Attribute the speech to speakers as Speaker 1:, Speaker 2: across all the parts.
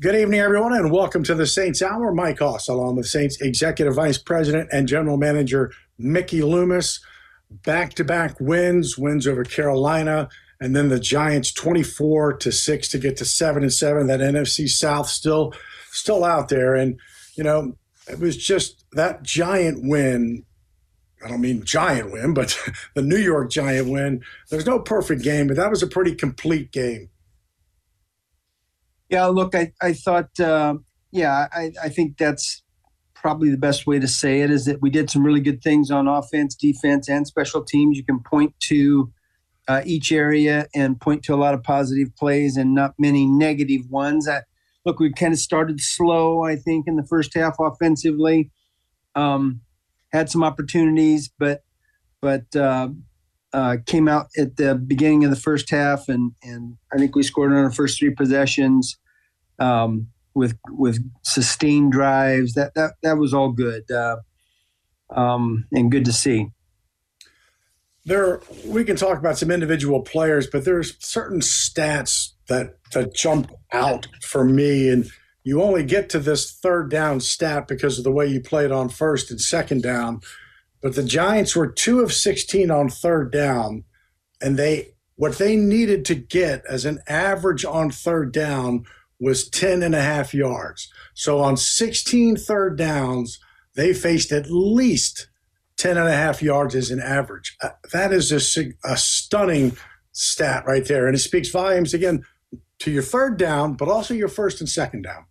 Speaker 1: Good evening, everyone, and welcome to the Saints Hour. Mike Hoss, along with Saints Executive Vice President and General Manager Mickey Loomis. Back to back wins, wins over Carolina, and then the Giants 24 to 6 to get to 7 and 7. That NFC South still still out there. And, you know, it was just that giant win. I don't mean giant win, but the New York Giant win. There's no perfect game, but that was a pretty complete game.
Speaker 2: Yeah, look, I, I thought, uh, yeah, I, I think that's probably the best way to say it is that we did some really good things on offense, defense, and special teams. You can point to uh, each area and point to a lot of positive plays and not many negative ones. I, look, we kind of started slow, I think, in the first half offensively. Um, had some opportunities, but but uh, uh, came out at the beginning of the first half, and and I think we scored on our first three possessions um, with with sustained drives. That that that was all good uh, um, and good to see.
Speaker 1: There, we can talk about some individual players, but there's certain stats that that jump out for me, and you only get to this third down stat because of the way you played on first and second down. But the Giants were two of 16 on third down, and they what they needed to get as an average on third down was 10 and a half yards. So on 16 third downs, they faced at least 10 and a half yards as an average. Uh, that is a, a stunning stat right there. And it speaks volumes again to your third down, but also your first and second down.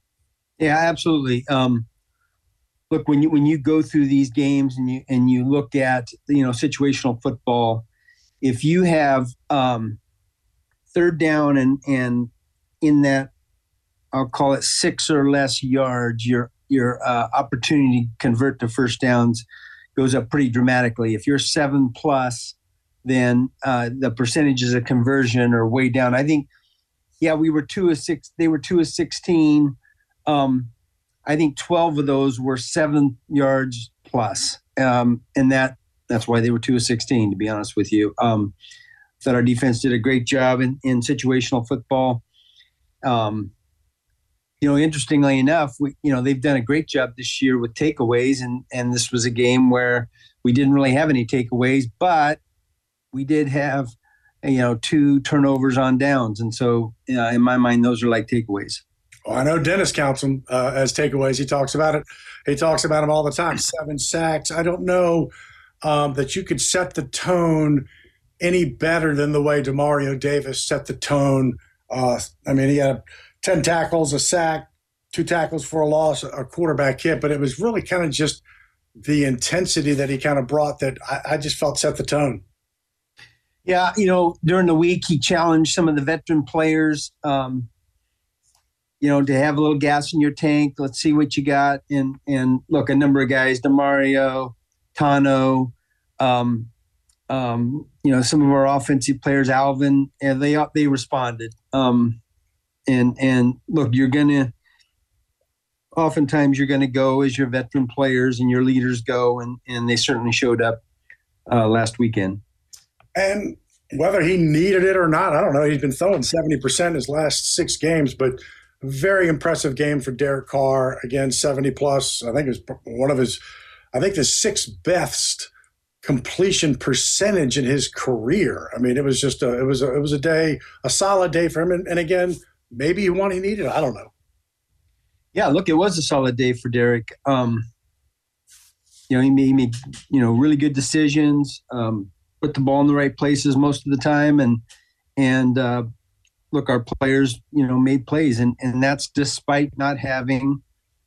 Speaker 2: Yeah, absolutely. Um, look when you when you go through these games and you and you look at you know situational football, if you have um, third down and and in that I'll call it six or less yards, your your uh, opportunity to convert to first downs goes up pretty dramatically. If you're seven plus, then uh, the percentages of conversion are way down. I think, yeah, we were two of six. They were two of sixteen. Um, I think 12 of those were seven yards plus. Um, and that that's why they were two of 16, to be honest with you. Um, thought our defense did a great job in, in situational football. Um, you know, interestingly enough, we, you know, they've done a great job this year with takeaways, and and this was a game where we didn't really have any takeaways, but we did have, you know, two turnovers on downs, and so uh, in my mind, those are like takeaways.
Speaker 1: Well, I know Dennis counts them uh, as takeaways. He talks about it. He talks about them all the time. Seven sacks. I don't know um, that you could set the tone any better than the way Demario Davis set the tone. Uh, I mean, he had ten tackles, a sack, two tackles for a loss, a quarterback hit, but it was really kind of just the intensity that he kind of brought that I, I just felt set the tone.
Speaker 2: Yeah, you know, during the week he challenged some of the veteran players. Um, you know, to have a little gas in your tank. Let's see what you got. And and look, a number of guys, Demario, Tano, um, um, you know, some of our offensive players, Alvin, and they they responded. Um, and and look, you're gonna oftentimes you're gonna go as your veteran players and your leaders go, and and they certainly showed up uh, last weekend.
Speaker 1: And whether he needed it or not, I don't know. He's been throwing seventy percent his last six games, but very impressive game for Derek Carr. Again, 70 plus. I think it was one of his, I think the sixth best completion percentage in his career. I mean, it was just a, it was a, it was a day, a solid day for him. And, and again, maybe he won, he needed. I don't know.
Speaker 2: Yeah, look, it was a solid day for Derek. Um, you know, he made, he made you know really good decisions, um, put the ball in the right places most of the time, and and uh, look, our players, you know, made plays, and and that's despite not having,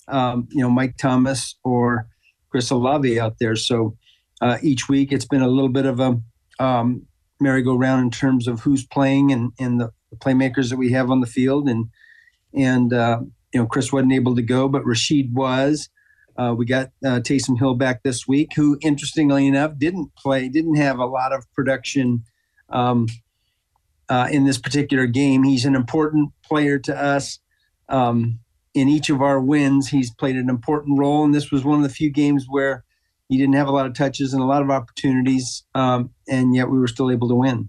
Speaker 2: um, you know, Mike Thomas or Chris Olave out there. So uh, each week, it's been a little bit of a um, merry-go-round in terms of who's playing and and the, playmakers that we have on the field, and and uh, you know, Chris wasn't able to go, but Rashid was. Uh, we got uh, Taysom Hill back this week, who, interestingly enough, didn't play, didn't have a lot of production um, uh, in this particular game. He's an important player to us. Um, in each of our wins, he's played an important role, and this was one of the few games where he didn't have a lot of touches and a lot of opportunities, um, and yet we were still able to win.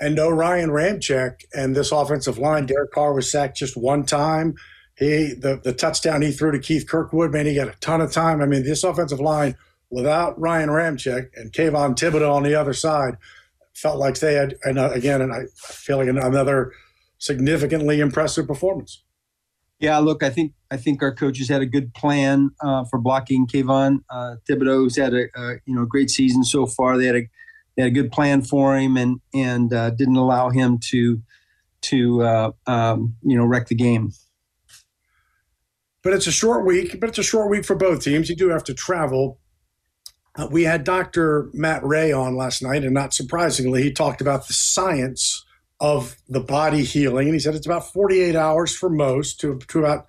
Speaker 1: And no Ryan Ramczyk and this offensive line. Derek Carr was sacked just one time. He the the touchdown he threw to Keith Kirkwood, man, he got a ton of time. I mean, this offensive line without Ryan Ramczyk and Kayvon Thibodeaux on the other side felt like they had, and uh, again, and I feel like another significantly impressive performance.
Speaker 2: Yeah, look, I think I think our coaches had a good plan uh, for blocking Kayvon uh, Thibodeaux's had a, a, you know great season so far. They had a they had a good plan for him and and uh, didn't allow him to to uh, um, you know wreck the game.
Speaker 1: But it's a short week. But it's a short week for both teams. You do have to travel. Uh, we had Dr. Matt Ray on last night, and not surprisingly, he talked about the science of the body healing. And he said it's about 48 hours for most to, to about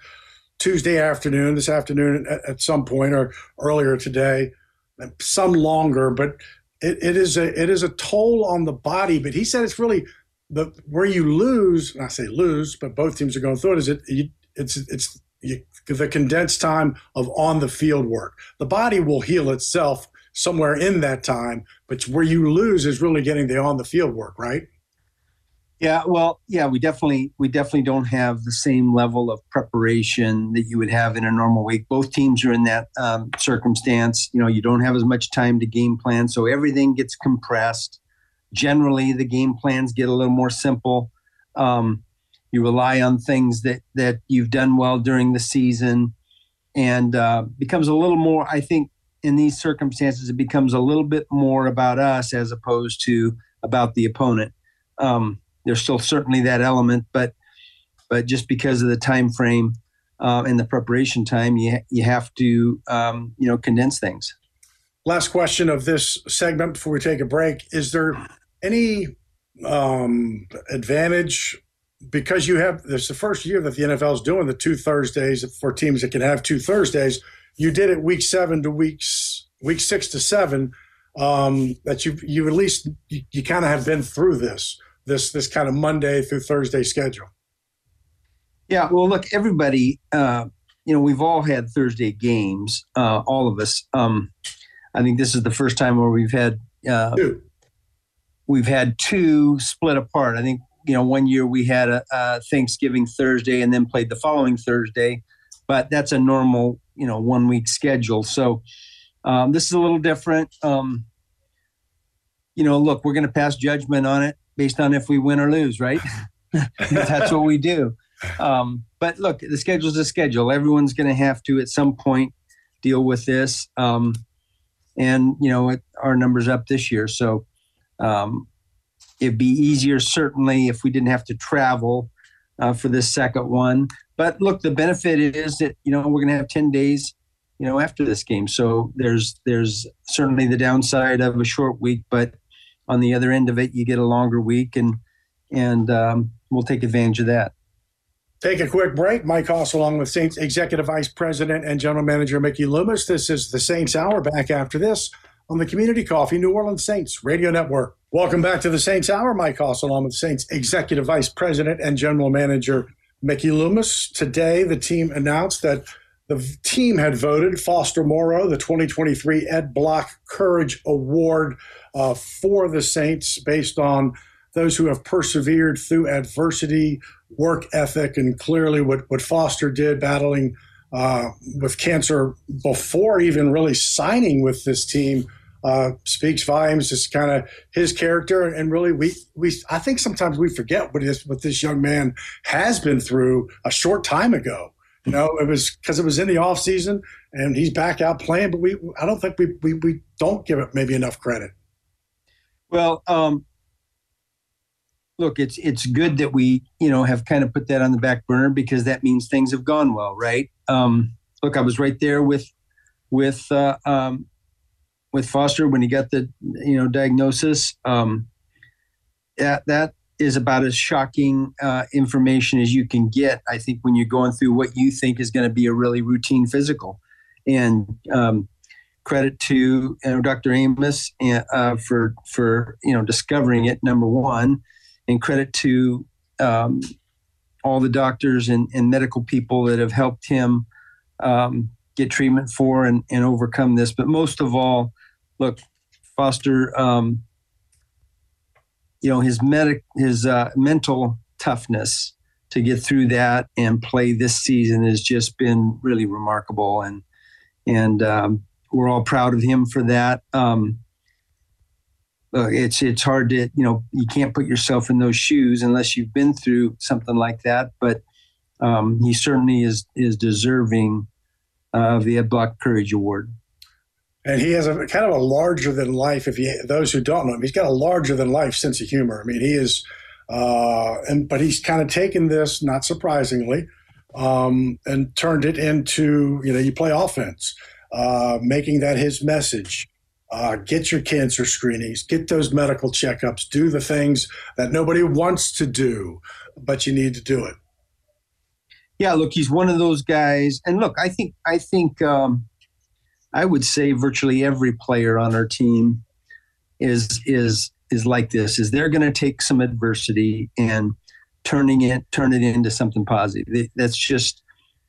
Speaker 1: Tuesday afternoon, this afternoon at, at some point, or earlier today, some longer. But it, it is a it is a toll on the body. But he said it's really the where you lose. And I say lose, but both teams are going through it. Is it? It's it's you, the condensed time of on the field work. The body will heal itself somewhere in that time, but where you lose is really getting the on the field work, right?
Speaker 2: Yeah, well, yeah, we definitely we definitely don't have the same level of preparation that you would have in a normal week. Both teams are in that um, circumstance. You know, you don't have as much time to game plan, so everything gets compressed. Generally, the game plans get a little more simple. Um, you rely on things that that you've done well during the season, and uh, becomes a little more. I think in these circumstances, it becomes a little bit more about us as opposed to about the opponent. Um, there's still certainly that element, but but just because of the time frame uh, and the preparation time, you you have to um, you know condense things.
Speaker 1: Last question of this segment before we take a break: Is there any um, advantage because you have this the first year that the NFL is doing the two Thursdays for teams that can have two Thursdays? You did it week seven to weeks week six to seven. Um, that you you at least you, you kind of have been through this this this kind of Monday through Thursday schedule?
Speaker 2: Yeah, well, look, everybody, uh, you know, we've all had Thursday games, uh, all of us. Um, I think this is the first time where we've had uh, two. we've had two split apart. I think you know one year we had a, a Thanksgiving Thursday and then played the following Thursday, but that's a normal you know one week schedule. So um, this is a little different. Um, you know, look, we're going to pass judgment on it based on if we win or lose, right? That's what we do. Um, but look, the schedule's a schedule. Everyone's going to have to at some point deal with this. Um, and you know, it, our numbers up this year, so um, it'd be easier certainly if we didn't have to travel uh, for this second one. But look, the benefit is that you know we're going to have ten days, you know, after this game. So there's there's certainly the downside of a short week, but on the other end of it, you get a longer week, and and um, we'll take advantage of that.
Speaker 1: Take a quick break. Mike Hoss, along with Saints Executive Vice President and General Manager Mickey Loomis. This is the Saints Hour. Back after this on the Community Coffee New Orleans Saints Radio Network. Welcome back to the Saints Hour. Mike Hoss, along with the Saints Executive Vice President and General Manager Mickey Loomis. Today, the team announced that the team had voted Foster Moreau, the 2023 Ed Block Courage Award uh, for the Saints based on those who have persevered through adversity, work ethic, and clearly what, what Foster did battling uh, with cancer before even really signing with this team uh, speaks volumes. It's kind of his character, and really, we we I think sometimes we forget what this what this young man has been through a short time ago. You know, it was because it was in the off season, and he's back out playing. But we I don't think we we, we don't give it maybe enough credit.
Speaker 2: Well, um, look, it's it's good that we you know have kind of put that on the back burner because that means things have gone well, right? Um, look, I was right there with with uh, um, with Foster when he got the you know diagnosis. Um, that that is about as shocking uh, information as you can get. I think when you're going through what you think is going to be a really routine physical, and um, credit to you know, Dr. Amos uh, for for you know discovering it. Number one, and credit to um, all the doctors and, and, medical people that have helped him um, get treatment for and, and overcome this. But most of all, look, Foster, um, you know, his medic, his uh, mental toughness to get through that and play this season has just been really remarkable. And and um, we're all proud of him for that. Um, uh, it's it's hard to you know you can't put yourself in those shoes unless you've been through something like that. But um, he certainly is is deserving of the Ed Block Courage Award.
Speaker 1: And he has a kind of a larger than life. If you those who don't know him, he's got a larger than life sense of humor. I mean, he is, uh, and but he's kind of taken this, not surprisingly, um, and turned it into you know you play offense, uh, making that his message. Uh, get your cancer screenings, get those medical checkups, do the things that nobody wants to do, but you need to do it.
Speaker 2: Yeah, look, he's one of those guys, and look, I think I think um, I would say virtually every player on our team is is is like this. Is they're going to take some adversity and turning it turn it into something positive. That's just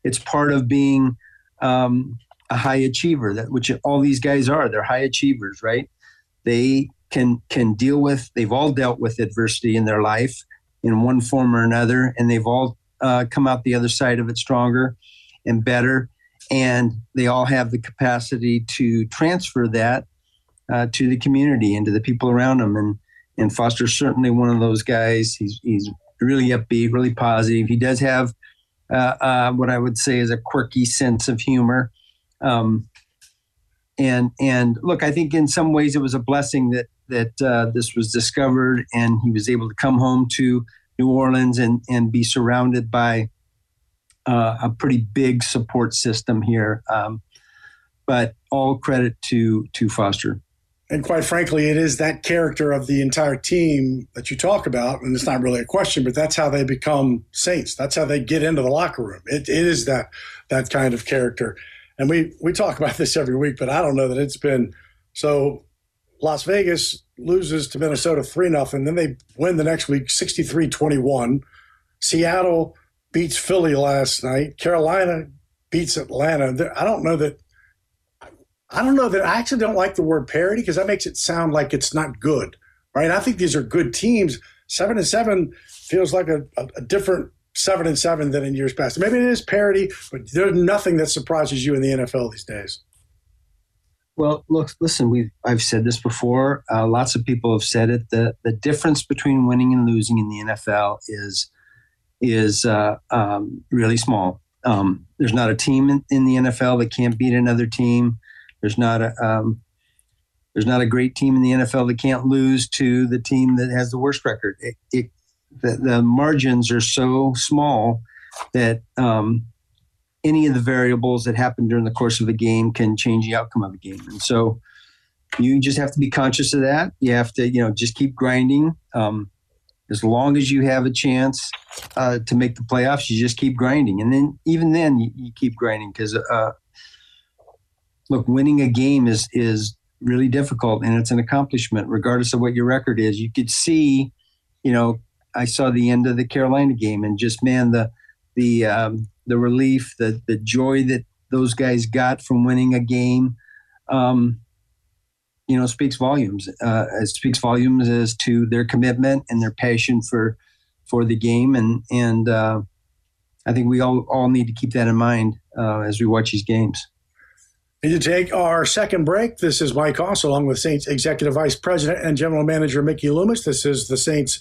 Speaker 2: it's part of being um, a high achiever that which all these guys are they're high achievers right they can can deal with they've all dealt with adversity in their life in one form or another and they've all uh, come out the other side of it stronger and better. And they all have the capacity to transfer that uh, to the community and to the people around them. And and Foster's certainly one of those guys. He's he's really upbeat really positive. He does have uh, uh what I would say is a quirky sense of humor. Um, and and look, I think in some ways it was a blessing that that uh, this was discovered, and he was able to come home to New Orleans and and be surrounded by uh, a pretty big support system here. Um, but all credit to to Foster.
Speaker 1: And quite frankly, it is that character of the entire team that you talk about, and it's not really a question, but that's how they become saints. That's how they get into the locker room. it, it is that that kind of character and we we talk about this every week, but I don't know that it's been so. Las Vegas loses to Minnesota three nothing, then they win the next week 63-21. Seattle beats Philly last night. Carolina beats Atlanta. I don't know that. I don't know that I actually don't like the word parity because that makes it sound like it's not good, right? I think these are good teams. Seven and seven feels like a, a, a different seven and seven than in years past. Maybe it is parity, but there's nothing that surprises you in the NFL these days.
Speaker 2: Well, look, listen. We I've said this before. Uh, lots of people have said it. The the difference between winning and losing in the NFL is is uh, um, really small. Um, there's not a team in, in, the NFL that can't beat another team. There's not a um, there's not a great team in the NFL that can't lose to the team that has the worst record. It, it the, the margins are so small that um, any of the variables that happen during the course of a game can change the outcome of a game. And so you just have to be conscious of that. You have to, you know, just keep grinding. Um, as long as you have a chance uh, to make the playoffs, you just keep grinding. And then even then, you, you keep grinding because, uh, look, winning a game is is really difficult and it's an accomplishment, regardless of what your record is. You could see, you know, I saw the end of the Carolina game and just man the the um, the relief, the the joy that those guys got from winning a game, um, you know, speaks volumes. Uh, it speaks volumes as to their commitment and their passion for for the game, and and uh, I think we all all need to keep that in mind uh, as we watch these games.
Speaker 1: And to take our second break, this is Mike Hoss, along with Saints Executive Vice President and General Manager Mickey Loomis. This is the Saints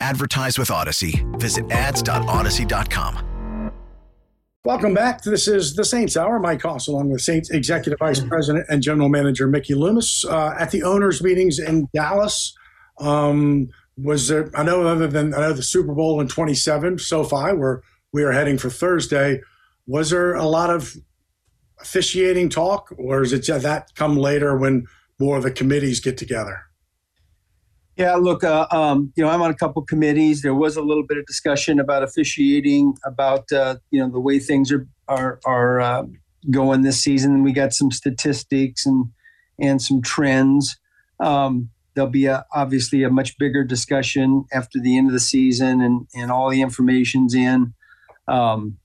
Speaker 3: Advertise with Audacy. Visit ads.audacy.com.
Speaker 1: Welcome back. This is the Saints Hour. Mike Hoss, along with Saints Executive Vice President and General Manager Mickey Loomis, uh, at the owners' meetings in Dallas. Um, was there? I know, other than I know the Super Bowl in 27 So SoFi, where we are heading for Thursday. Was there a lot of officiating talk, or is it that come later when more of the committees get together?
Speaker 2: Yeah, look, uh, um, you know, I'm on a couple committees. There was a little bit of discussion about officiating, about uh, you know the way things are are are uh, going this season. We got some statistics and and some trends. Um, there'll be a, obviously a much bigger discussion after the end of the season, and and all the information's in. Um,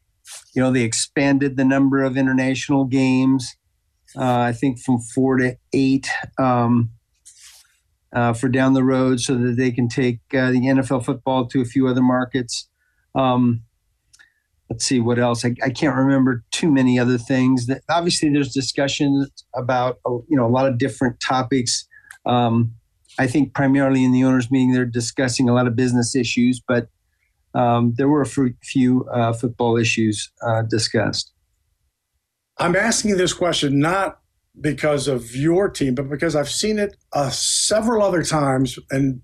Speaker 2: you know, they expanded the number of international games. Uh, I think from four to eight. Um, uh, for down the road so that they can take uh, the NFL football to a few other markets. Um, let's see what else. I, I, can't remember too many other things. That obviously there's discussions about uh, you know a lot of different topics. Um, I think primarily in the owners' meeting they're discussing a lot of business issues, but um, there were a few uh, football issues uh, discussed.
Speaker 1: I'm asking this question not because of your team, but because I've seen it uh, several other times, and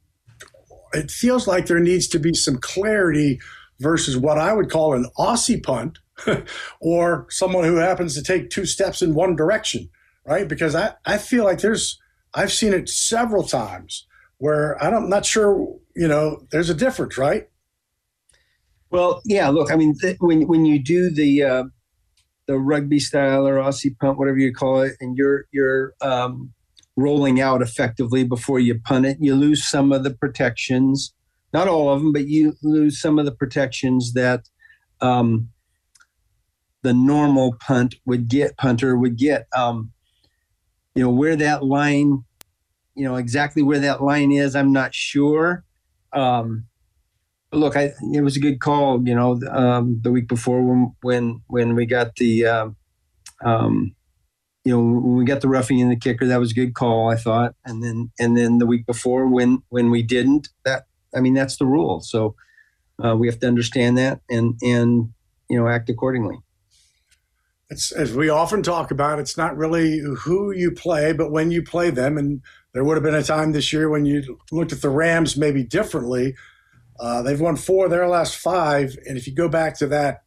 Speaker 1: it feels like there needs to be some clarity versus what I would call an Aussie punt or someone who happens to take two steps in one direction, right? Because I, I feel like there's, I've seen it several times where I'm not sure, you know, there's a difference, right?
Speaker 2: Well, yeah, look, I mean, th- when, when you do the, uh, the rugby style or Aussie punt, whatever you call it, and you're you're um, rolling out effectively before you punt it. You lose some of the protections, not all of them, but you lose some of the protections that um, the normal punt would get punter would get. Um, you know where that line, you know exactly where that line is. I'm not sure. Um, look, I, it was a good call. You know, um, the week before when when when we got the, um, um, you know, when we got the roughing in the kicker, that was a good call. I thought, and then and then the week before when when we didn't, that I mean that's the rule. So uh, we have to understand that and and you know act accordingly.
Speaker 1: It's as we often talk about. It's not really who you play, but when you play them. And there would have been a time this year when you looked at the Rams maybe differently uh, they've won four of their last five, and if you go back to that,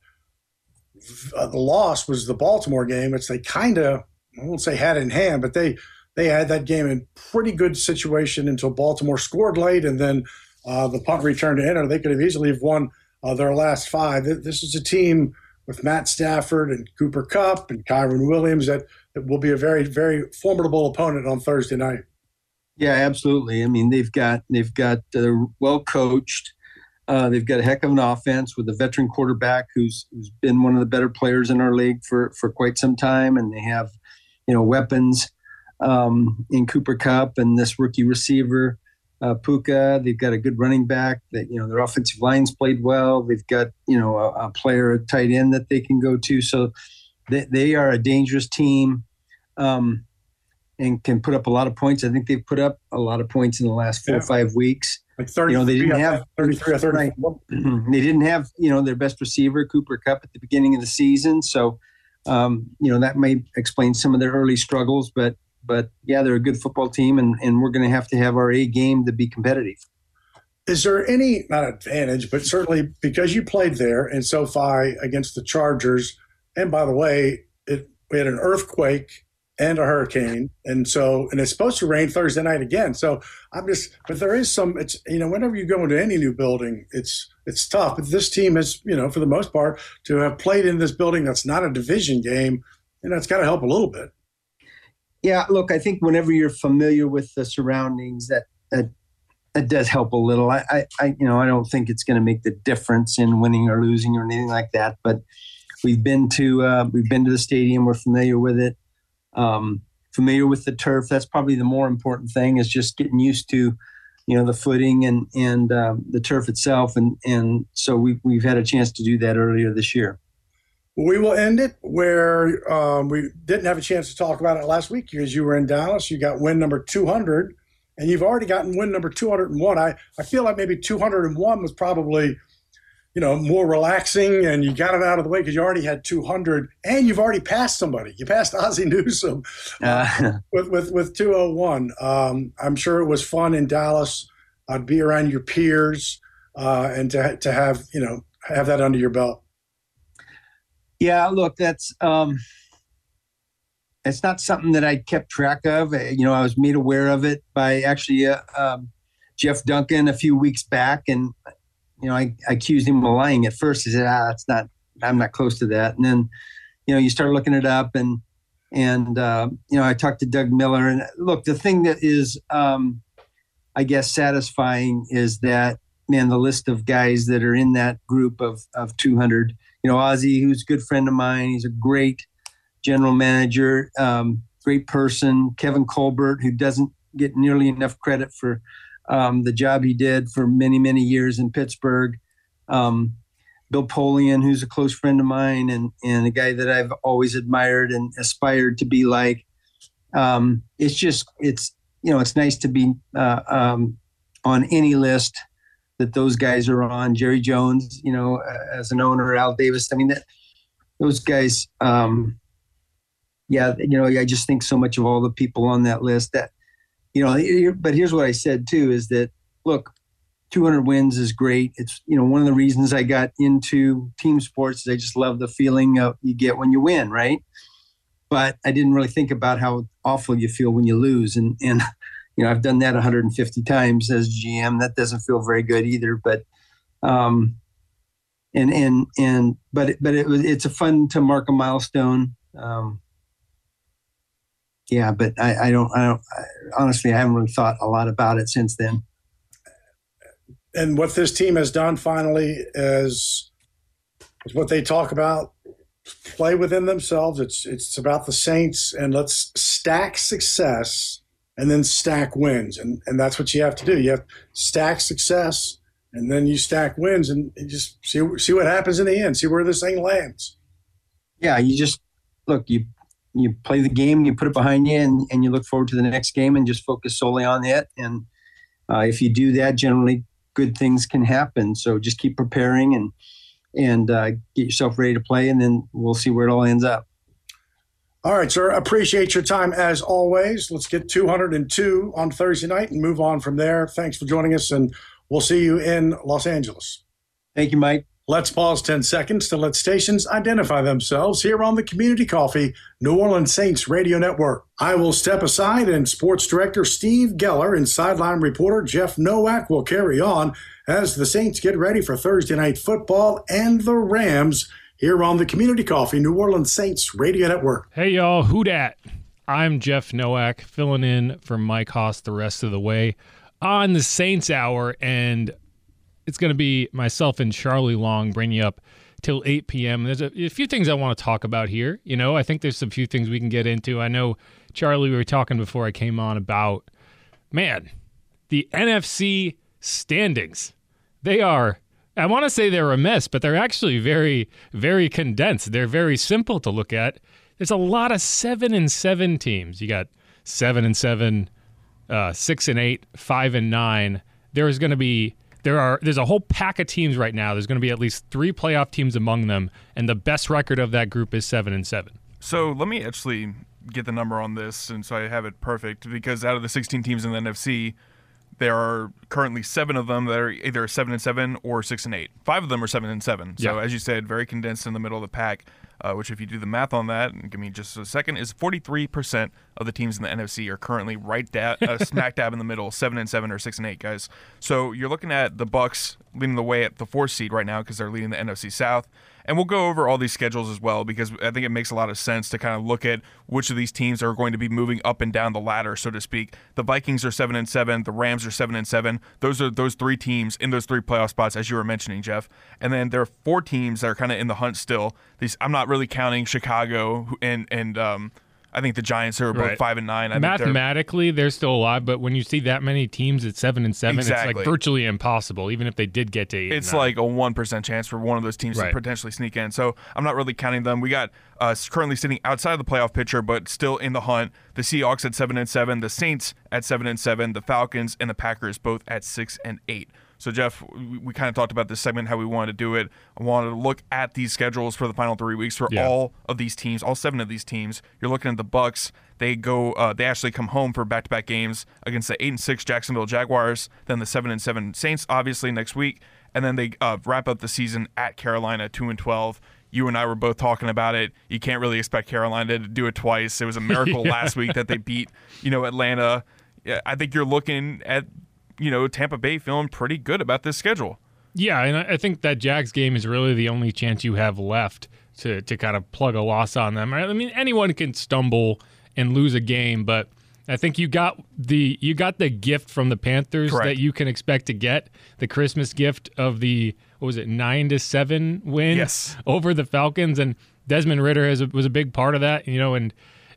Speaker 1: uh, the loss was the Baltimore game, which they kind of I won't say had in hand, but they they had that game in pretty good situation until Baltimore scored late, and then uh, the punt return to enter. They could have easily have won uh, their last five. This is a team with Matt Stafford and Cooper Kupp and Kyren Williams that, that will be a very very formidable opponent on Thursday night.
Speaker 2: Yeah, absolutely. I mean, they've got they've got uh, well coached. Uh, they've got a heck of an offense with a veteran quarterback who's who's been one of the better players in our league for for quite some time, and they have you know weapons um, in Cooper Kupp and this rookie receiver uh, Puka. They've got a good running back. That you know their offensive lines played well. They've got you know a, a player, a tight end that they can go to. So they, they are a dangerous team. Um, and can put up a lot of points. I think they've put up a lot of points in the last four yeah. or five weeks.
Speaker 1: Like 30, you know, they didn't have 33 or 34.
Speaker 2: They didn't have, you know, their best receiver, Cooper Kupp, at the beginning of the season. So, um, you know, that may explain some of their early struggles. But, but yeah, they're a good football team, and, and we're going to have to have our A game to be competitive.
Speaker 1: Is there any, not advantage, but certainly because you played there in SoFi against the Chargers, and by the way, it, we had an earthquake and a hurricane. And so, and it's supposed to rain Thursday night again. So I'm just, but there is some, it's, you know, whenever you go into any new building, it's, it's tough. But this team has, you know, for the most part, to have played in this building that's not a division game, you know, it's got to help a little bit.
Speaker 2: Yeah, look, I think whenever you're familiar with the surroundings, that that, that does help a little. I, I, I you know, I don't think it's going to make the difference in winning or losing or anything like that. But we've been to uh, we've been to the stadium. We're familiar with it um, familiar with the turf. That's probably the more important thing is just getting used to, you know, the footing and and um, the turf itself. And and so we we've had a chance to do that earlier this year.
Speaker 1: We will end it where um, we didn't have a chance to talk about it last week because you were in Dallas. You got win number 200 and you've already gotten win number 201. I, I feel like maybe 201 was probably, you know, more relaxing and you got it out of the way because you already had 200 and you've already passed somebody. You passed Ozzie Newsome uh, with, with, with 201. Um, I'm sure it was fun in Dallas. I'd be around your peers uh, and to, to have, you know, have that under your belt.
Speaker 2: Yeah, look, that's um, it's not something that I kept track of. Uh, you know, I was made aware of it by actually uh, um, Jeff Duncan a few weeks back, and you know, I, I, accused him of lying at first. He said, "Ah, that's not. I'm not close to that." And then, you know, you start looking it up, and and uh, you know, I talked to Doug Miller, and look, the thing that is, um, I guess, satisfying is that man, the list of guys that are in that group of of 200. You know, Ozzie, who's a good friend of mine, he's a great general manager, um, great person, Kevin Colbert, who doesn't get nearly enough credit for um, the job he did for many, many years in Pittsburgh. Um, Bill Polian, who's a close friend of mine and, and a guy that I've always admired and aspired to be like. Um, it's just, it's, you know, it's nice to be uh, um, on any list that those guys are on. Jerry Jones, you know, as an owner, Al Davis. I mean, that, those guys, um, yeah, you know, I just think so much of all the people on that list that, you know, but here's what I said too is that, look, 200 wins is great. It's, you know, one of the reasons I got into team sports is I just love the feeling of you get when you win, right? But I didn't really think about how awful you feel when you lose. And, and, you know, I've done that 150 times as GM. That doesn't feel very good either. But, um, and and and but but it was it's a fun to mark a milestone. Um, yeah, but I, I don't, I don't, I, honestly, I haven't really thought a lot about it since then.
Speaker 1: And what this team has done finally is, is what they talk about play within themselves. It's, it's about the Saints and let's stack success and then stack wins. And, and that's what you have to do. You have stack success and then you stack wins and just see, see what happens in the end, see where this thing lands.
Speaker 2: Yeah. You just look, you you play the game, you put it behind you, and, and you look forward to the next game and just focus solely on it. And uh, if you do that, generally good things can happen. So just keep preparing and and uh, get yourself ready to play, and then we'll see where it all ends up.
Speaker 1: All right, sir. Appreciate your time as always. Let's get 202 on Thursday night and move on from there. Thanks for joining us, and we'll see you in Los Angeles.
Speaker 2: Thank you, Mike.
Speaker 1: Let's pause 10 seconds to let stations identify themselves here on the Community Coffee New Orleans Saints Radio Network. I will step aside and sports director Steve Geller and sideline reporter Jeff Nowak will carry on as the Saints get ready for Thursday night football and the Rams here on the Community Coffee New Orleans Saints Radio Network.
Speaker 4: Hey y'all, who dat? I'm Jeff Nowak filling in for Mike Hoss the rest of the way on the Saints Hour and it's going to be myself and Charlie Long bringing you up till 8 p.m. There's a, a, few things I want to talk about here. You know, I think there's a few things we can get into. I know, Charlie, we were talking before I came on about, man, the NFC standings. They are, I want to say they're a mess, but they're actually very, very condensed. They're very simple to look at. There's a lot of seven and seven teams. You got seven and seven, uh, six and eight, five and nine. There is going to be there are there's a whole pack of teams right now. There's going to be at least three playoff teams among them, and the best record of that group is seven and seven.
Speaker 5: So let me actually get the number on this, and so I have it perfect. Because out of the 16 teams in the NFC, there are currently seven of them that are either seven and seven or six and eight. Five of them are seven and seven. So yeah. as you said, very condensed in the middle of the pack uh, which, if you do the math on that, and give me just a second, is 43% of the teams in the NFC are currently right da- uh, smack dab in the middle, seven and seven or six and eight guys. So you're looking at the Bucs leading the way at the fourth seed right now because they're leading the NFC South. And we'll go over all these schedules as well because I think it makes a lot of sense to kind of look at which of these teams are going to be moving up and down the ladder, so to speak. The Vikings are seven and seven, the Rams are seven and seven. Those are those three teams in those three playoff spots, as you were mentioning, Jeff. And then there are four teams that are kind of in the hunt still. These I'm not really counting Chicago and and um, I think the Giants are both
Speaker 4: Right.
Speaker 5: five and nine. I think they're-
Speaker 4: Mathematically, they're still alive, but when you see that many teams at seven and seven, it's like virtually impossible. Even if they did get to eight,
Speaker 5: it's like a one percent chance for one of those teams
Speaker 4: Right.
Speaker 5: to potentially sneak in. So I'm not really counting them. We got uh, currently sitting outside of the playoff picture, but still in the hunt. The Seahawks at seven and seven, the Saints at seven and seven, the Falcons and the Packers both at six and eight. So Jeff, we, we kind of talked about this segment how we wanted to do it. I wanted to look at these schedules for the final three weeks for
Speaker 4: Yeah.
Speaker 5: all of these teams, all seven of these teams. You're looking at the Bucs. They go. Uh, they actually come home for back-to-back games against the eight and six Jacksonville Jaguars, then the seven and seven Saints, obviously next week, and then they uh, wrap up the season at Carolina, two and twelve. You and I were both talking about it. You can't really expect Carolina to do it twice. It was a miracle last week that they beat, you know, Atlanta. Yeah, I think you're looking at, you know, Tampa Bay feeling pretty good about this schedule.
Speaker 4: Yeah, and I think that Jags game is really the only chance you have left to to kind of plug a loss on them. I mean, anyone can stumble and lose a game, but I think you got the you got the gift from the Panthers
Speaker 5: Correct.
Speaker 4: that you can expect to get the Christmas gift of the what was it nine to seven win
Speaker 5: Yes.
Speaker 4: over the Falcons, and Desmond Ridder has a, was a big part of that, you know, and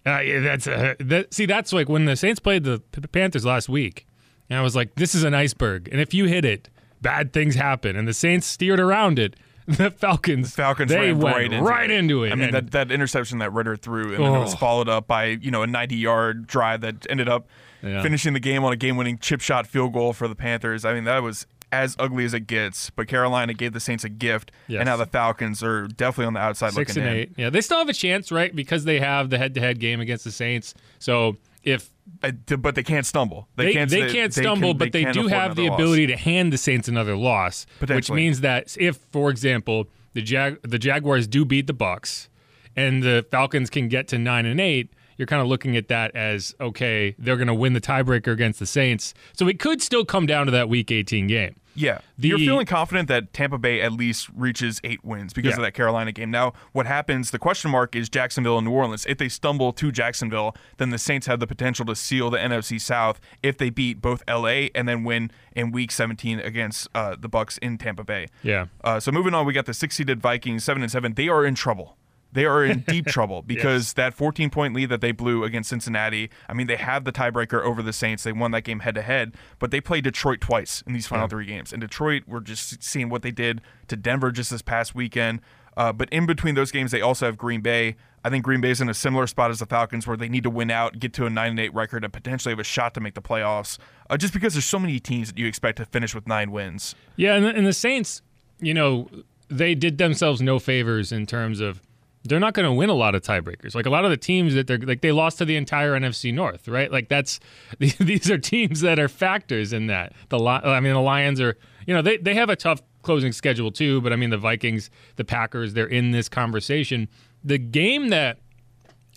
Speaker 4: uh, that's uh, that. See, that's like when the Saints played the Panthers last week, and I was like, this is an iceberg, and if you hit it, bad things happen, and the Saints steered around it. The Falcons,
Speaker 5: Falcons
Speaker 4: they
Speaker 5: ran
Speaker 4: went
Speaker 5: right into
Speaker 4: right
Speaker 5: it.
Speaker 4: into it.
Speaker 5: I mean, that, that interception that Ridder threw, and then it was
Speaker 4: Oh.
Speaker 5: followed up by you know a 90 yard drive that ended up
Speaker 4: Yeah.
Speaker 5: finishing the game on a game winning chip shot field goal for the Panthers. I mean, that was as ugly as it gets. But Carolina gave the Saints a gift,
Speaker 4: Yes.
Speaker 5: and now the Falcons are definitely on the outside
Speaker 4: six
Speaker 5: looking
Speaker 4: and
Speaker 5: in.
Speaker 4: eight. Yeah, they still have a chance, right? Because they have the head-to-head game against the Saints. So if
Speaker 5: Uh, but they can't stumble.
Speaker 4: they,
Speaker 5: can't.
Speaker 4: they can't stumble,
Speaker 5: can-
Speaker 4: but they,
Speaker 5: can't
Speaker 4: do have the
Speaker 5: loss.
Speaker 4: ability to hand the Saints another loss, which means that if, for example, the Jag the Jaguars do beat the Bucks, and the Falcons can get to nine and eight, you're kind of looking at that as okay, they're going to win the tiebreaker against the Saints. So it could still come down to that Week 18 game.
Speaker 5: Yeah.
Speaker 4: The-
Speaker 5: You're feeling confident that Tampa Bay at least reaches eight wins because
Speaker 4: Yeah.
Speaker 5: of that Carolina game. Now, what happens, the question mark is Jacksonville and New Orleans. If they stumble to Jacksonville, then the Saints have the potential to seal the NFC South if they beat both LA and then win in week 17 against uh, the Bucs in Tampa Bay.
Speaker 4: Yeah.
Speaker 5: Uh, so moving on, we got the six seeded Vikings, seven and seven. They are in trouble. They are in deep trouble because that 14 point lead that they blew against Cincinnati. I mean, they have the tiebreaker over the Saints. They won that game head to head, but they played Detroit twice in these final three games. And Detroit, we're just seeing what they did to Denver just this past weekend. Uh, but in between those games, they also have Green Bay. I think Green Bay's in a similar spot as the Falcons, where they need to win out, get to a nine and eight record, and potentially have a shot to make the playoffs. Uh, just because there's so many teams that you expect to finish with nine wins.
Speaker 4: Yeah, and the, and the Saints, you know, they did themselves no favors in terms of they're not going to win a lot of tiebreakers. Like a lot of the teams that they're like they lost to the entire NFC North, right? Like that's these are teams that are factors in that. The I mean the Lions are, you know, they they have a tough closing schedule too, but I mean the Vikings, the Packers, they're in this conversation. The game that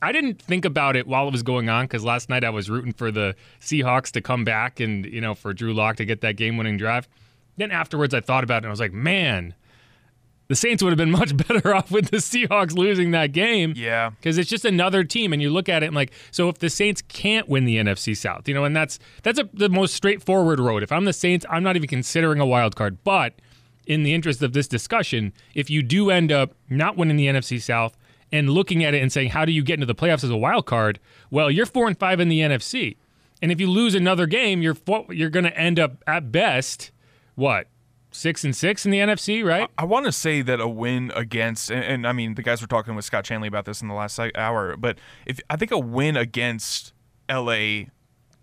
Speaker 4: I didn't think about it while it was going on because last night I was rooting for the Seahawks to come back and you know for Drew Lock to get that game-winning drive. Then afterwards, I thought about it and I was like, man, the Saints would have been much better off with the Seahawks losing that game.
Speaker 5: Yeah.
Speaker 4: Because it's just another team, and you look at it and like, so if the Saints can't win the NFC South, you know, and that's that's a, the most straightforward road. If I'm the Saints, I'm not even considering a wild card. But in the interest of this discussion, if you do end up not winning the NFC South and looking at it and saying, how do you get into the playoffs as a wild card? Well, you're four and five in the NFC, and if you lose another game, you're you're going to end up at best what six and six in the NFC, right?
Speaker 5: I want to say that a win against, and, and I mean, the guys were talking with Scott Chanley about this in the last hour, but if I think a win against LA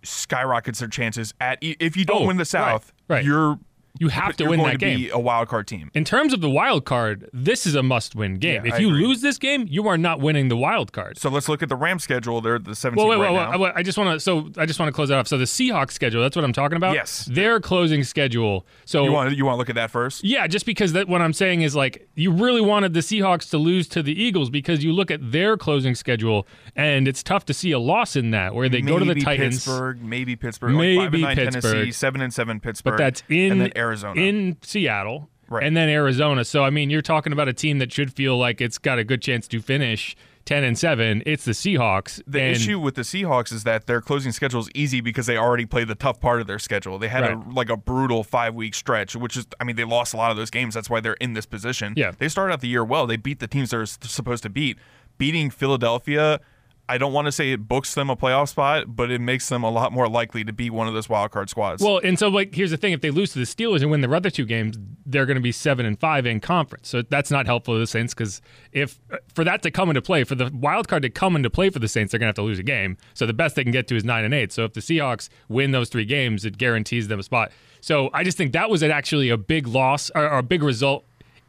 Speaker 5: skyrockets their chances at if you don't
Speaker 4: Oh,
Speaker 5: win the
Speaker 4: right,
Speaker 5: South,
Speaker 4: right.
Speaker 5: you're
Speaker 4: You have to
Speaker 5: you're
Speaker 4: win
Speaker 5: going
Speaker 4: that
Speaker 5: to
Speaker 4: game.
Speaker 5: be a wild card team.
Speaker 4: in terms of the wild card, this is a must-win game.
Speaker 5: Yeah,
Speaker 4: if
Speaker 5: I
Speaker 4: you
Speaker 5: agree.
Speaker 4: lose this game, you are not winning the wild card.
Speaker 5: So let's look at the Rams schedule. They're the 17th
Speaker 4: Well, wait,
Speaker 5: right
Speaker 4: wait,
Speaker 5: now.
Speaker 4: I just want to. So I just want to close that off. So the Seahawks schedule. That's what I'm talking about.
Speaker 5: Yes.
Speaker 4: Their closing schedule. So
Speaker 5: You want you want to look at that first?
Speaker 4: yeah, just because that what I'm saying is like you really wanted the Seahawks to lose to the Eagles because you look at their closing schedule and it's tough to see a loss in that where they go to the
Speaker 5: Maybe
Speaker 4: Titans.
Speaker 5: Pittsburgh, maybe Pittsburgh, like
Speaker 4: Maybe
Speaker 5: nine Tennessee,
Speaker 4: Pittsburgh.
Speaker 5: seven and seven Pittsburgh,
Speaker 4: But that's in
Speaker 5: Arizona.
Speaker 4: in Seattle,
Speaker 5: Right.
Speaker 4: and then Arizona. So I mean, you're talking about a team that should feel like it's got a good chance to finish ten and seven. It's the Seahawks.
Speaker 5: The
Speaker 4: and
Speaker 5: issue with the Seahawks is that their closing schedule is easy because they already played the tough part of their schedule. They had a, like a brutal five week stretch, which is, I mean, they lost a lot of those games. That's why they're in this position.
Speaker 4: Yeah.
Speaker 5: They started out the year well. They beat the teams they're supposed to beat. Beating Philadelphia, I don't want to say it books them a playoff spot, but it makes them a lot more likely to be one of those wild card squads.
Speaker 4: Well, and so like here's the thing: if they lose to the Steelers and win their other two games, they're going to be seven and five in conference. So that's not helpful to the Saints because if for that to come into play, for the wild card to come into play for the Saints, they're going to have to lose a game. So the best they can get to is nine and eight. So if the Seahawks win those three games, it guarantees them a spot. So I just think that was actually a big loss or, or a big result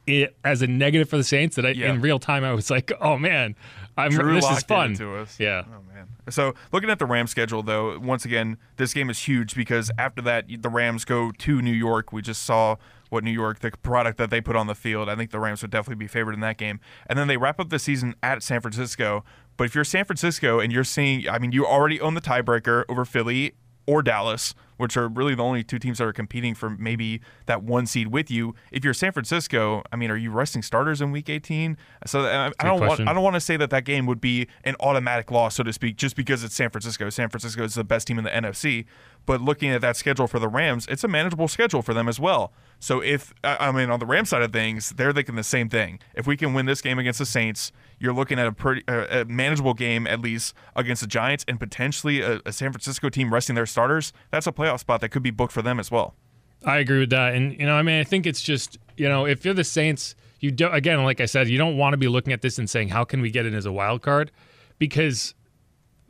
Speaker 4: it, as a negative for the Saints that I,
Speaker 5: Yeah.
Speaker 4: in real time I was like, oh man, I'm
Speaker 5: Drew
Speaker 4: this is fun.
Speaker 5: into us.
Speaker 4: Yeah.
Speaker 5: Oh man. So looking at the Rams schedule though, once again, this game is huge because after that the Rams go to New York. We just saw what New York, the product that they put on the field. I think the Rams would definitely be favored in that game. And then they wrap up the season at San Francisco. But if you're San Francisco and you're seeing, I mean, you already own the tiebreaker over Philly or Dallas, which are really the only two teams that are competing for maybe that one seed with you. If you're San Francisco, I mean, are you resting starters in Week 18? So uh, I don't want, I don't want to say that that game would be an automatic loss, so to speak, just because it's San Francisco. San Francisco is the best team in the NFC. But looking at that schedule for the Rams, it's a manageable schedule for them as well. So if I mean on the Rams side of things, they're thinking the same thing. If we can win this game against the Saints, you're looking at a pretty uh, a manageable game at least against the Giants and potentially a, a San Francisco team resting their starters. That's a playoff spot that could be booked for them as well.
Speaker 4: I agree with that, and you know, I mean, I think it's just you know, if you're the Saints, you do again, like I said, you don't want to be looking at this and saying, how can we get in as a wild card, because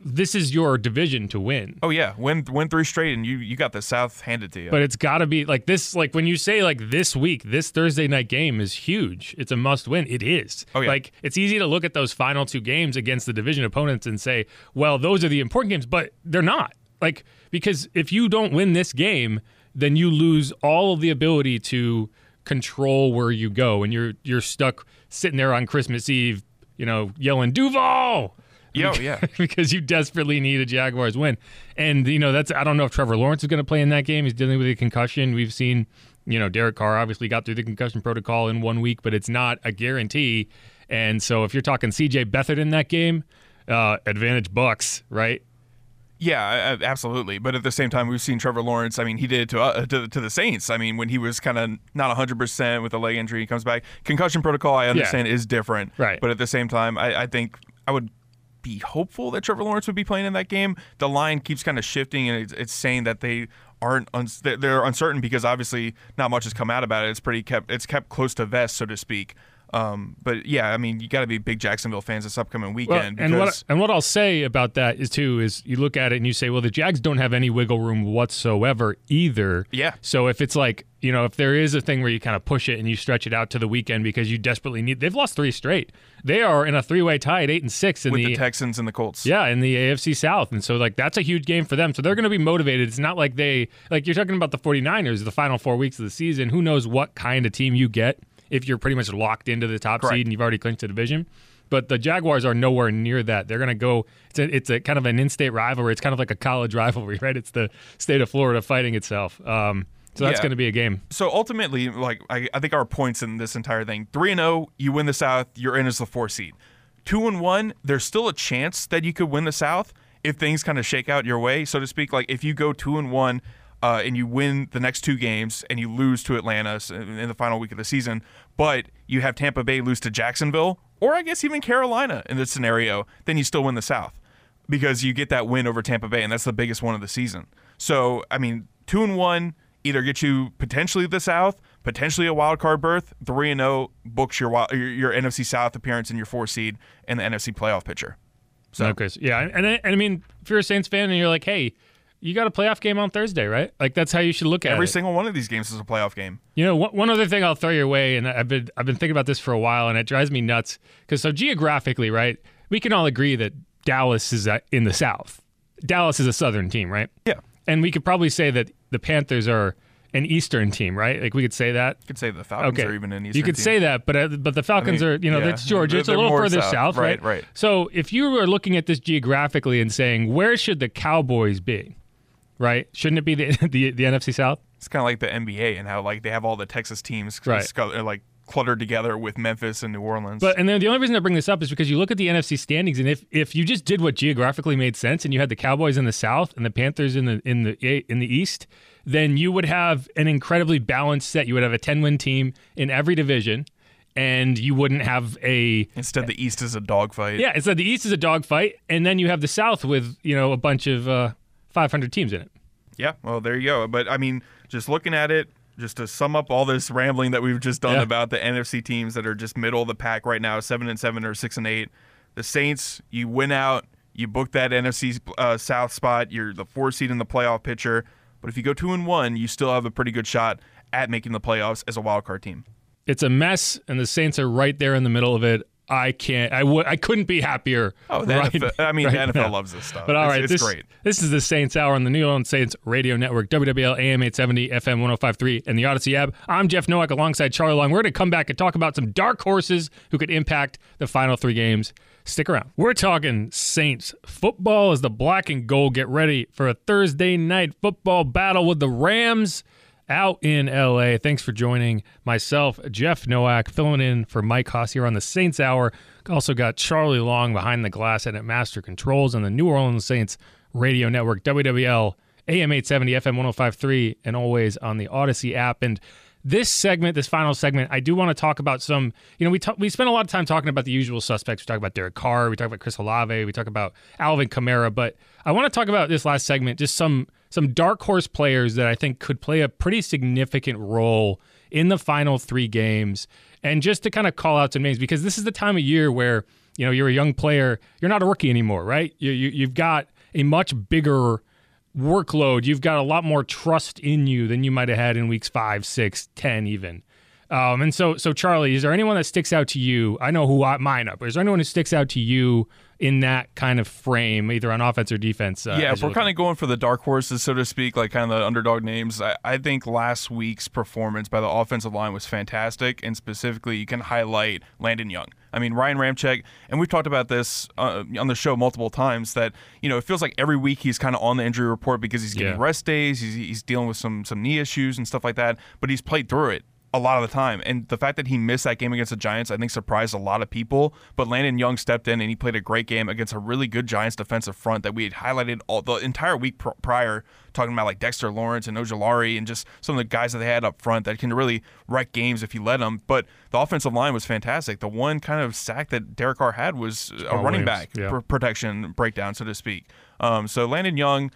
Speaker 4: this is your division to win.
Speaker 5: Oh yeah, win win three straight and you you got the South handed to you.
Speaker 4: But it's got to be like this. Like when you say like this week, this Thursday night game is huge. It's a must win. It is.
Speaker 5: Oh, yeah.
Speaker 4: Like it's easy to look at those final two games against the division opponents and say, well, those are the important games, but they're not. Like because if you don't win this game, then you lose all of the ability to control where you go, and you're you're stuck sitting there on Christmas Eve, you know, yelling Duval
Speaker 5: Yo, yeah.
Speaker 4: because you desperately need a Jaguars win. And you know, that's I don't know if Trevor Lawrence is going to play in that game. He's dealing with a concussion. We've seen, you know, Derek Carr obviously got through the concussion protocol in one week, but it's not a guarantee. And so if you're talking CJ Beathard in that game, uh, advantage Bucs, right?
Speaker 5: Yeah, absolutely. But at the same time, we've seen Trevor Lawrence. I mean, he did it to uh, to, to the Saints. I mean, when he was kind of not 100 percent with a leg injury, he comes back. Concussion protocol, I understand, is different.
Speaker 4: Right.
Speaker 5: But at the same time, I, I think I would be hopeful that Trevor Lawrence would be playing in that game. The line keeps kind of shifting, and it's, it's saying that they aren't they're- they're uncertain because obviously not much has come out about it. It's pretty kept it's kept close to vest, so to speak. Um, but yeah, I mean, you got to be big Jacksonville fans this upcoming
Speaker 4: Well,
Speaker 5: weekend
Speaker 4: and what and what I'll say about that is too is you look at it and you say, well, the Jags don't have any wiggle room whatsoever either.
Speaker 5: Yeah.
Speaker 4: So if it's like you know, if there is a thing where you kind of push it and you stretch it out to the weekend because you desperately need, they've lost three straight. They are in a three-way tie at eight and six in
Speaker 5: with
Speaker 4: the,
Speaker 5: the Texans and the Colts.
Speaker 4: yeah, in the AFC South. And so, like, that's a huge game for them. So they're going to be motivated. It's not like they, like, you're talking about the 49ers, the final four weeks of the season. Who knows what kind of team you get if you're pretty much locked into the top
Speaker 5: Correct.
Speaker 4: seed and you've already clinched the division. But the Jaguars are nowhere near that. They're going to go, it's a, it's a kind of an in state rivalry. It's kind of like a college rivalry, right? It's the state of Florida fighting itself. Um, so that's
Speaker 5: Yeah.
Speaker 4: going to be a game.
Speaker 5: so ultimately, like I, I think our points in this entire thing: three and zero, you win the South, you're in as the four seed. Two and one, there's still a chance that you could win the South if things kind of shake out your way, so to speak. Like if you go two and one. Uh, and you win the next two games, and you lose to Atlanta in the final week of the season, but you have Tampa Bay lose to Jacksonville, or I guess even Carolina in this scenario, then you still win the South because you get that win over Tampa Bay, and that's the biggest one of the season. So, I mean, two and one either get you potentially the South, potentially a wild card berth. Three and zero books your, your NFC South appearance and your four seed and the NFC playoff picture. So
Speaker 4: Okay. So, yeah. And, and I mean, if you're a Saints fan and you're like, hey, you got a playoff game on Thursday, right? Like, that's how you should look at it.
Speaker 5: every
Speaker 4: it.
Speaker 5: single one of these games is a playoff game.
Speaker 4: You know, one, one other thing I'll throw your way, and I've been I've been thinking about this for a while, and it drives me nuts because so geographically, right? We can all agree that Dallas is uh, in the South. Dallas is a Southern team, right?
Speaker 5: Yeah,
Speaker 4: And we could probably say that the Panthers are an Eastern team, right? Like we could say that.
Speaker 5: you could say the Falcons
Speaker 4: Okay,
Speaker 5: are even an Eastern
Speaker 4: you could
Speaker 5: team.
Speaker 4: say that, but uh, but the Falcons
Speaker 5: mean,
Speaker 4: are, you know,
Speaker 5: yeah.
Speaker 4: that's Georgia.
Speaker 5: They're-
Speaker 4: It's a little further
Speaker 5: south.
Speaker 4: south,
Speaker 5: Right,
Speaker 4: right?
Speaker 5: right.
Speaker 4: So if you were looking at this geographically and saying where should the Cowboys be, right? Shouldn't it be the the, the NFC South?
Speaker 5: It's kind of like the NBA and how like they have all the Texas teams
Speaker 4: Right.
Speaker 5: scu- like cluttered together with Memphis and New Orleans.
Speaker 4: But and then the only reason I bring this up is because you look at the NFC standings, and if if you just did what geographically made sense, and you had the Cowboys in the South and the Panthers in the in the in the East, then you would have an incredibly balanced set. You would have a ten win team in every division, and you wouldn't have a
Speaker 5: Instead, the East is a dogfight.
Speaker 4: yeah. Instead, the East is a dogfight, and then you have the South with you know a bunch of uh, 500 teams in it.
Speaker 5: Yeah, well, there you go. But I mean, just looking at it, just to sum up all this rambling that we've just done
Speaker 4: Yeah.
Speaker 5: about the NFC teams that are just middle of the pack right now, seven and seven or six and eight. The Saints, you win out, you book that NFC uh, South spot. You're the four seed in the playoff picture. But if you go two and one, you still have a pretty good shot at making the playoffs as a wild card team.
Speaker 4: It's a mess, and the Saints are right there in the middle of it. I can't. I would. I couldn't be happier.
Speaker 5: Oh, the
Speaker 4: right-
Speaker 5: NFL, I mean,
Speaker 4: right
Speaker 5: the NFL
Speaker 4: now.
Speaker 5: loves this stuff.
Speaker 4: But all
Speaker 5: it's,
Speaker 4: right,
Speaker 5: it's
Speaker 4: this,
Speaker 5: great.
Speaker 4: This is the Saints Hour on the New Orleans Saints Radio Network, WWL AM 870, FM 1053, and the Audacy app. I'm Jeff Nowak alongside Charlie Long. We're going to come back and talk about some dark horses who could impact the final three games. Stick around. We're talking Saints football as the black and gold get ready for a Thursday night football battle with the Rams out in LA. Thanks for joining myself, Jeff Nowak, filling in for Mike Hoss here on the Saints Hour. Also got Charlie Long behind the glass and at Master Controls on the New Orleans Saints Radio Network, WWL, AM 870, FM 1053, and always on the Audacy app. And this segment, this final segment, I do want to talk about some. You know, we talk, we spent a lot of time talking about the usual suspects. We talk about Derek Carr, we talk about Chris Olave, we talk about Alvin Kamara, but I want to talk about this last segment, just some some dark horse players that I think could play a pretty significant role in the final three games, and just to kind of call out some names because this is the time of year where you know you're a young player, you're not a rookie anymore, right? You, you you've got a much bigger workload, you've got a lot more trust in you than you might have had in weeks five, six, ten, even. Um, and so, so Charlie, is there anyone that sticks out to you? I know who I, mine up. Is there anyone who sticks out to you in that kind of frame, either on offense or defense? Uh,
Speaker 5: yeah, if we're kind of going for the dark horses, so to speak, like kind of the underdog names, I, I think last week's performance by the offensive line was fantastic, and specifically, you can highlight Landon Young. I mean, Ryan Ramczyk, and we've talked about this uh, on the show multiple times. That you know, it feels like every week he's kind of on the injury report because he's getting
Speaker 4: Yeah.
Speaker 5: rest days, he's, he's dealing with some some knee issues and stuff like that. But he's played through it a lot of the time. And the fact that he missed that game against the Giants, I think, surprised a lot of people. But Landon Young stepped in and he played a great game against a really good Giants defensive front that we had highlighted all the entire week pr- prior, talking about like Dexter Lawrence and Ojulari and just some of the guys that they had up front that can really wreck games if you let them. But the offensive line was fantastic. The one kind of sack that Derek Carr had was a running
Speaker 4: Williams,
Speaker 5: back
Speaker 4: yeah.
Speaker 5: pr- protection breakdown, so to speak. Um, so Landon Young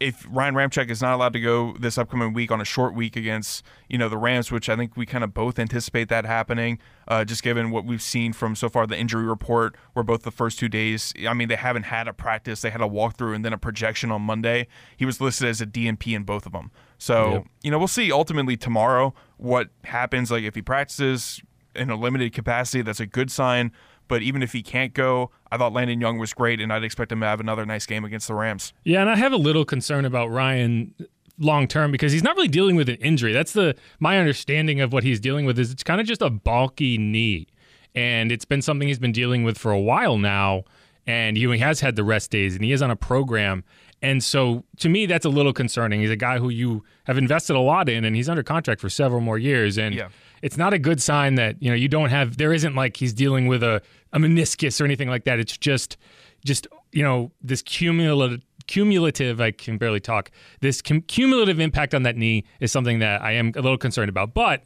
Speaker 5: if Ryan Ramczyk is not allowed to go this upcoming week on a short week against you know the Rams, which I think we kind of both anticipate that happening, uh, just given what we've seen from so far the injury report, where both the first two days, I mean they haven't had a practice, they had a walkthrough and then a projection on Monday. He was listed as a DNP in both of them, so
Speaker 4: Yep.
Speaker 5: you know we'll see ultimately tomorrow what happens. Like if he practices in a limited capacity, that's a good sign. But even if he can't go, I thought Landon Young was great, and I'd expect him to have another nice game against the Rams.
Speaker 4: Yeah, and I have a little concern about Ryan long term because he's not really dealing with an injury. That's the my understanding of what he's dealing with is it's kind of just a bulky knee, and it's been something he's been dealing with for a while now. And he has had the rest days, and he is on a program. And so, to me, that's a little concerning. He's a guy who you have invested a lot in, and he's under contract for several more years. And
Speaker 5: Yeah.
Speaker 4: It's not a good sign that you know you don't have. There isn't like he's dealing with a, a meniscus or anything like that. It's just, just you know, this cumulative cumulative i can barely talk this cum- cumulative impact on that knee is something that i am a little concerned about but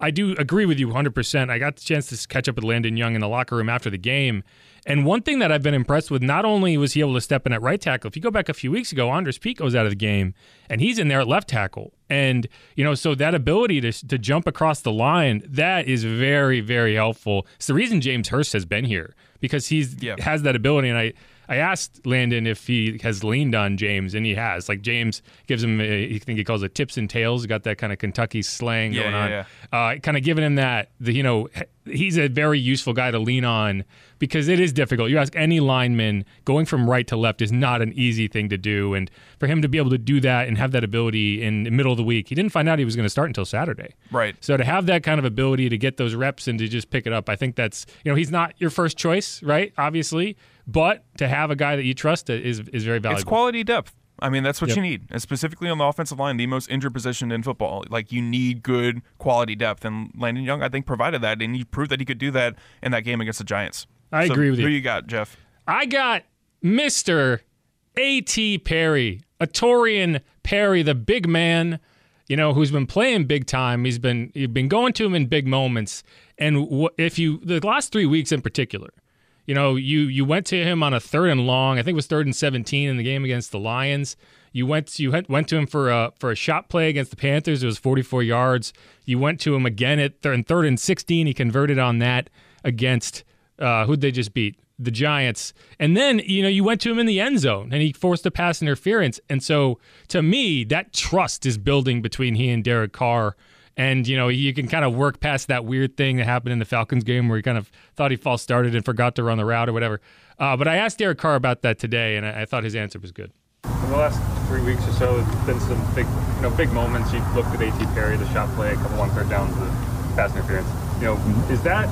Speaker 4: i do agree with you 100% i got the chance to catch up with landon young in the locker room after the game and one thing that i've been impressed with not only was he able to step in at right tackle if you go back a few weeks ago Andrus Peat goes out of the game and he's in there at left tackle and you know so that ability to, to jump across the line that is very very helpful it's the reason james hurst has been here because he's
Speaker 5: Yeah.
Speaker 4: has that ability and i I asked Landon if he has leaned on James, and he has. Like James gives him, a, I think he calls it tips and tails. Got that kind of Kentucky slang
Speaker 5: Yeah,
Speaker 4: going
Speaker 5: yeah,
Speaker 4: on. Uh, kind of giving him that. The, you know, he's a very useful guy to lean on because it is difficult. You ask any lineman, going from right to left is not an easy thing to do, and for him to be able to do that and have that ability in the middle of the week, he didn't find out he was going to start until Saturday.
Speaker 5: Right.
Speaker 4: So to have that kind of ability to get those reps and to just pick it up, I think that's you know he's not your first choice, right? Obviously, but to have a guy that you trust is is very valuable.
Speaker 5: It's quality depth. I mean, that's what
Speaker 4: Yep.
Speaker 5: you need, and specifically on the offensive line, the most injured position in football. Like you need good quality depth, and Landon Young, I think, provided that, and he proved that he could do that in that game against the Giants.
Speaker 4: I
Speaker 5: So
Speaker 4: agree with
Speaker 5: Who
Speaker 4: you.
Speaker 5: Who you got, Jeff?
Speaker 4: I got Mister A.T. Perry, a Torian Perry, the big man. you know, who's been playing big time. He's been you've been going to him in big moments, and if you the last three weeks in particular, you know, you you went to him on a third and long. I think it was third and seventeen in the game against the Lions. You went you went to him for a for a shot play against the Panthers. It was 44 yards. You went to him again at third, third and 16. He converted on that against uh, who'd they just beat? The Giants. And then, you know, you went to him in the end zone and he forced a pass interference. And so to me, that trust is building between he and Derek Carr. And, you know, you can kind of work past that weird thing that happened in the Falcons game where he kind of thought he false started and forgot to run the route or whatever. Uh, but I asked Derek Carr about that today, and I, I thought his answer was good.
Speaker 6: In the last three weeks or so, there's been some big, you know, big moments. You looked at A.T. Perry, the shot play, a couple on third downs, the pass interference. You know, mm-hmm. is that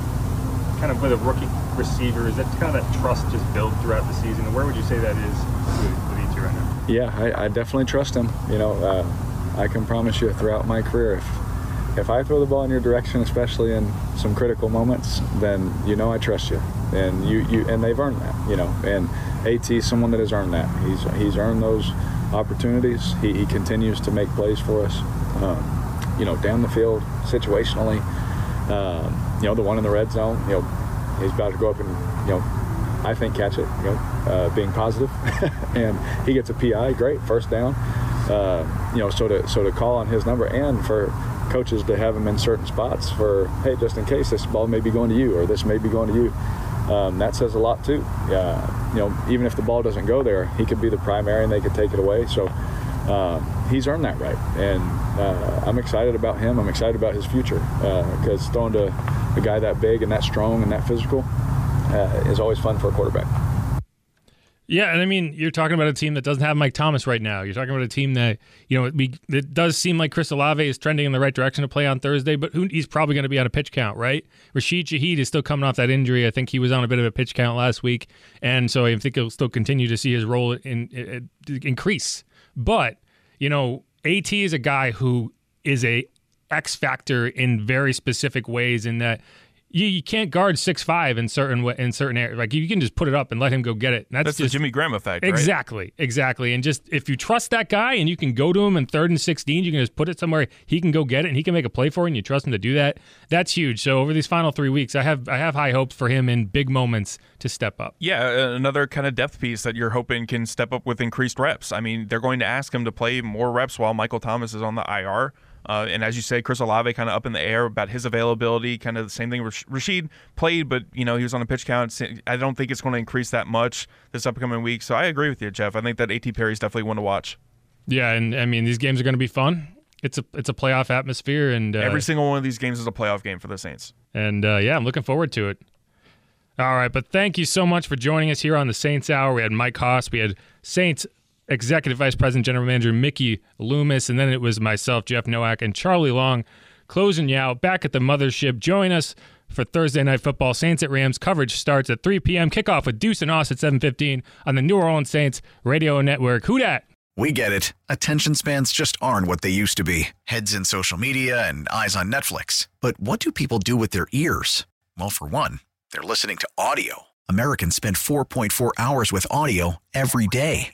Speaker 6: kind of with a rookie receiver? Is that kind of that trust just built throughout the season? And where would you say that is with, with E.T. right now?
Speaker 7: Yeah, I, I, definitely trust him. You know, uh, I can promise you throughout my career, if if I throw the ball in your direction, especially in some critical moments, then you know I trust you, and you you and they've earned that. You know, and At is someone that has earned that. He's he's earned those opportunities. He, he continues to make plays for us. Um, you know, down the field, situationally. Um, you know, the one in the red zone. You know, he's about to go up and you know I think catch it, you know, uh, being positive, and he gets a PI, great, first down. Uh, you know, so to so to call on his number and for coaches to have him in certain spots for, hey, just in case this ball may be going to you or this may be going to you. Um, that says a lot too. Uh, you know, even if the ball doesn't go there, he could be the primary and they could take it away. So uh, he's earned that right, and uh, I'm excited about him. I'm excited about his future because uh, throwing to a guy that big and that strong and that physical uh, is always fun for a quarterback.
Speaker 4: Yeah, and I mean, you're talking about a team that doesn't have Mike Thomas right now. You're talking about a team that you know we, it does seem like Chris Olave is trending in the right direction to play on Thursday, but who, he's probably going to be on a pitch count, right? Rashid Shaheed is still coming off that injury. I think he was on a bit of a pitch count last week, and so I think he'll still continue to see his role in, in, in increase. But you know, At is a guy who is a X factor in very specific ways in that you, you can't guard six five in certain in certain areas. Like you can just put it up and let him go get it.
Speaker 5: That's, that's
Speaker 4: just,
Speaker 5: the Jimmy Graham effect.
Speaker 4: Exactly,
Speaker 5: right?
Speaker 4: exactly. And just if you trust that guy and you can go to him in third and sixteen, you can just put it somewhere he can go get it and he can make a play for you and you trust him to do that. That's huge. So over these final three weeks, I have I have high hopes for him in big moments to step up.
Speaker 5: Yeah, uh, another kind of depth piece that you're hoping can step up with increased reps. I mean, they're going to ask him to play more reps while Michael Thomas is on the IR. Uh, and as you say, Chris Olave kind of up in the air about his availability. Kind of the same thing. Rashid played, but you know he was on a pitch count. I don't think it's going to increase that much this upcoming week. So I agree with you, Jeff. I think that At Perry is definitely one to watch.
Speaker 4: Yeah, and I mean these games are going to be fun. It's a it's a playoff atmosphere, and uh,
Speaker 5: every single one of these games is a playoff game for the Saints.
Speaker 4: And uh, yeah, I'm looking forward to it. All right, but thank you so much for joining us here on the Saints Hour. We had Mike Hoss, we had Saints Executive Vice President, General Manager Mickey Loomis, and then it was myself, Jeff Nowak, and Charlie Long closing you out back at the mothership. Join us for Thursday Night Football. Saints at Rams coverage starts at 3 p.m. Kickoff with Deuce and Hoss at 7:15 on the New Orleans Saints Radio Network. Who dat?
Speaker 3: We get it. Attention spans just aren't what they used to be. Heads in social media and eyes on Netflix. But what do people do with their ears? Well, for one, they're listening to audio. Americans spend 4.4 hours with audio every day.